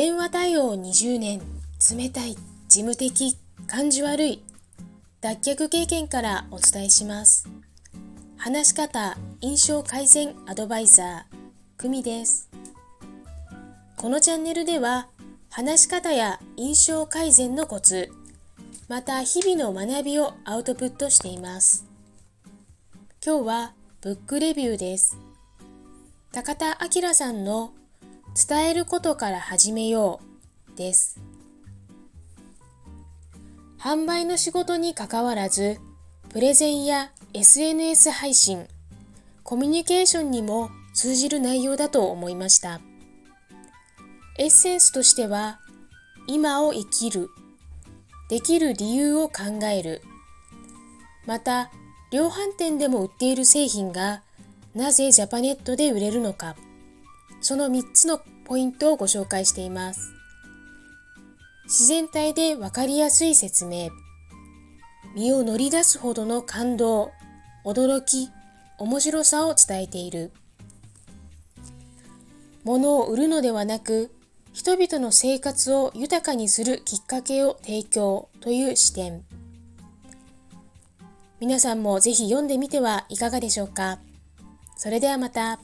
電話対応20年、冷たい、事務的、感じ悪い、脱却経験からお伝えします。話し方、印象改善アドバイザー、久美です。このチャンネルでは、話し方や印象改善のコツ、また日々の学びをアウトプットしています。今日はブックレビューです。高田明さんの伝えることから始めようです。販売の仕事にかかわらず、プレゼンや SNS 配信、コミュニケーションにも通じる内容だと思いました。エッセンスとしては、今を生きる、できる理由を考える、また、量販店でも売っている製品がなぜジャパネットで売れるのか、その3つのポイントをご紹介しています。自然体でわかりやすい説明、身を乗り出すほどの感動、驚き、面白さを伝えている。物を売るのではなく、人々の生活を豊かにするきっかけを提供という視点。皆さんもぜひ読んでみてはいかがでしょうか。それではまた。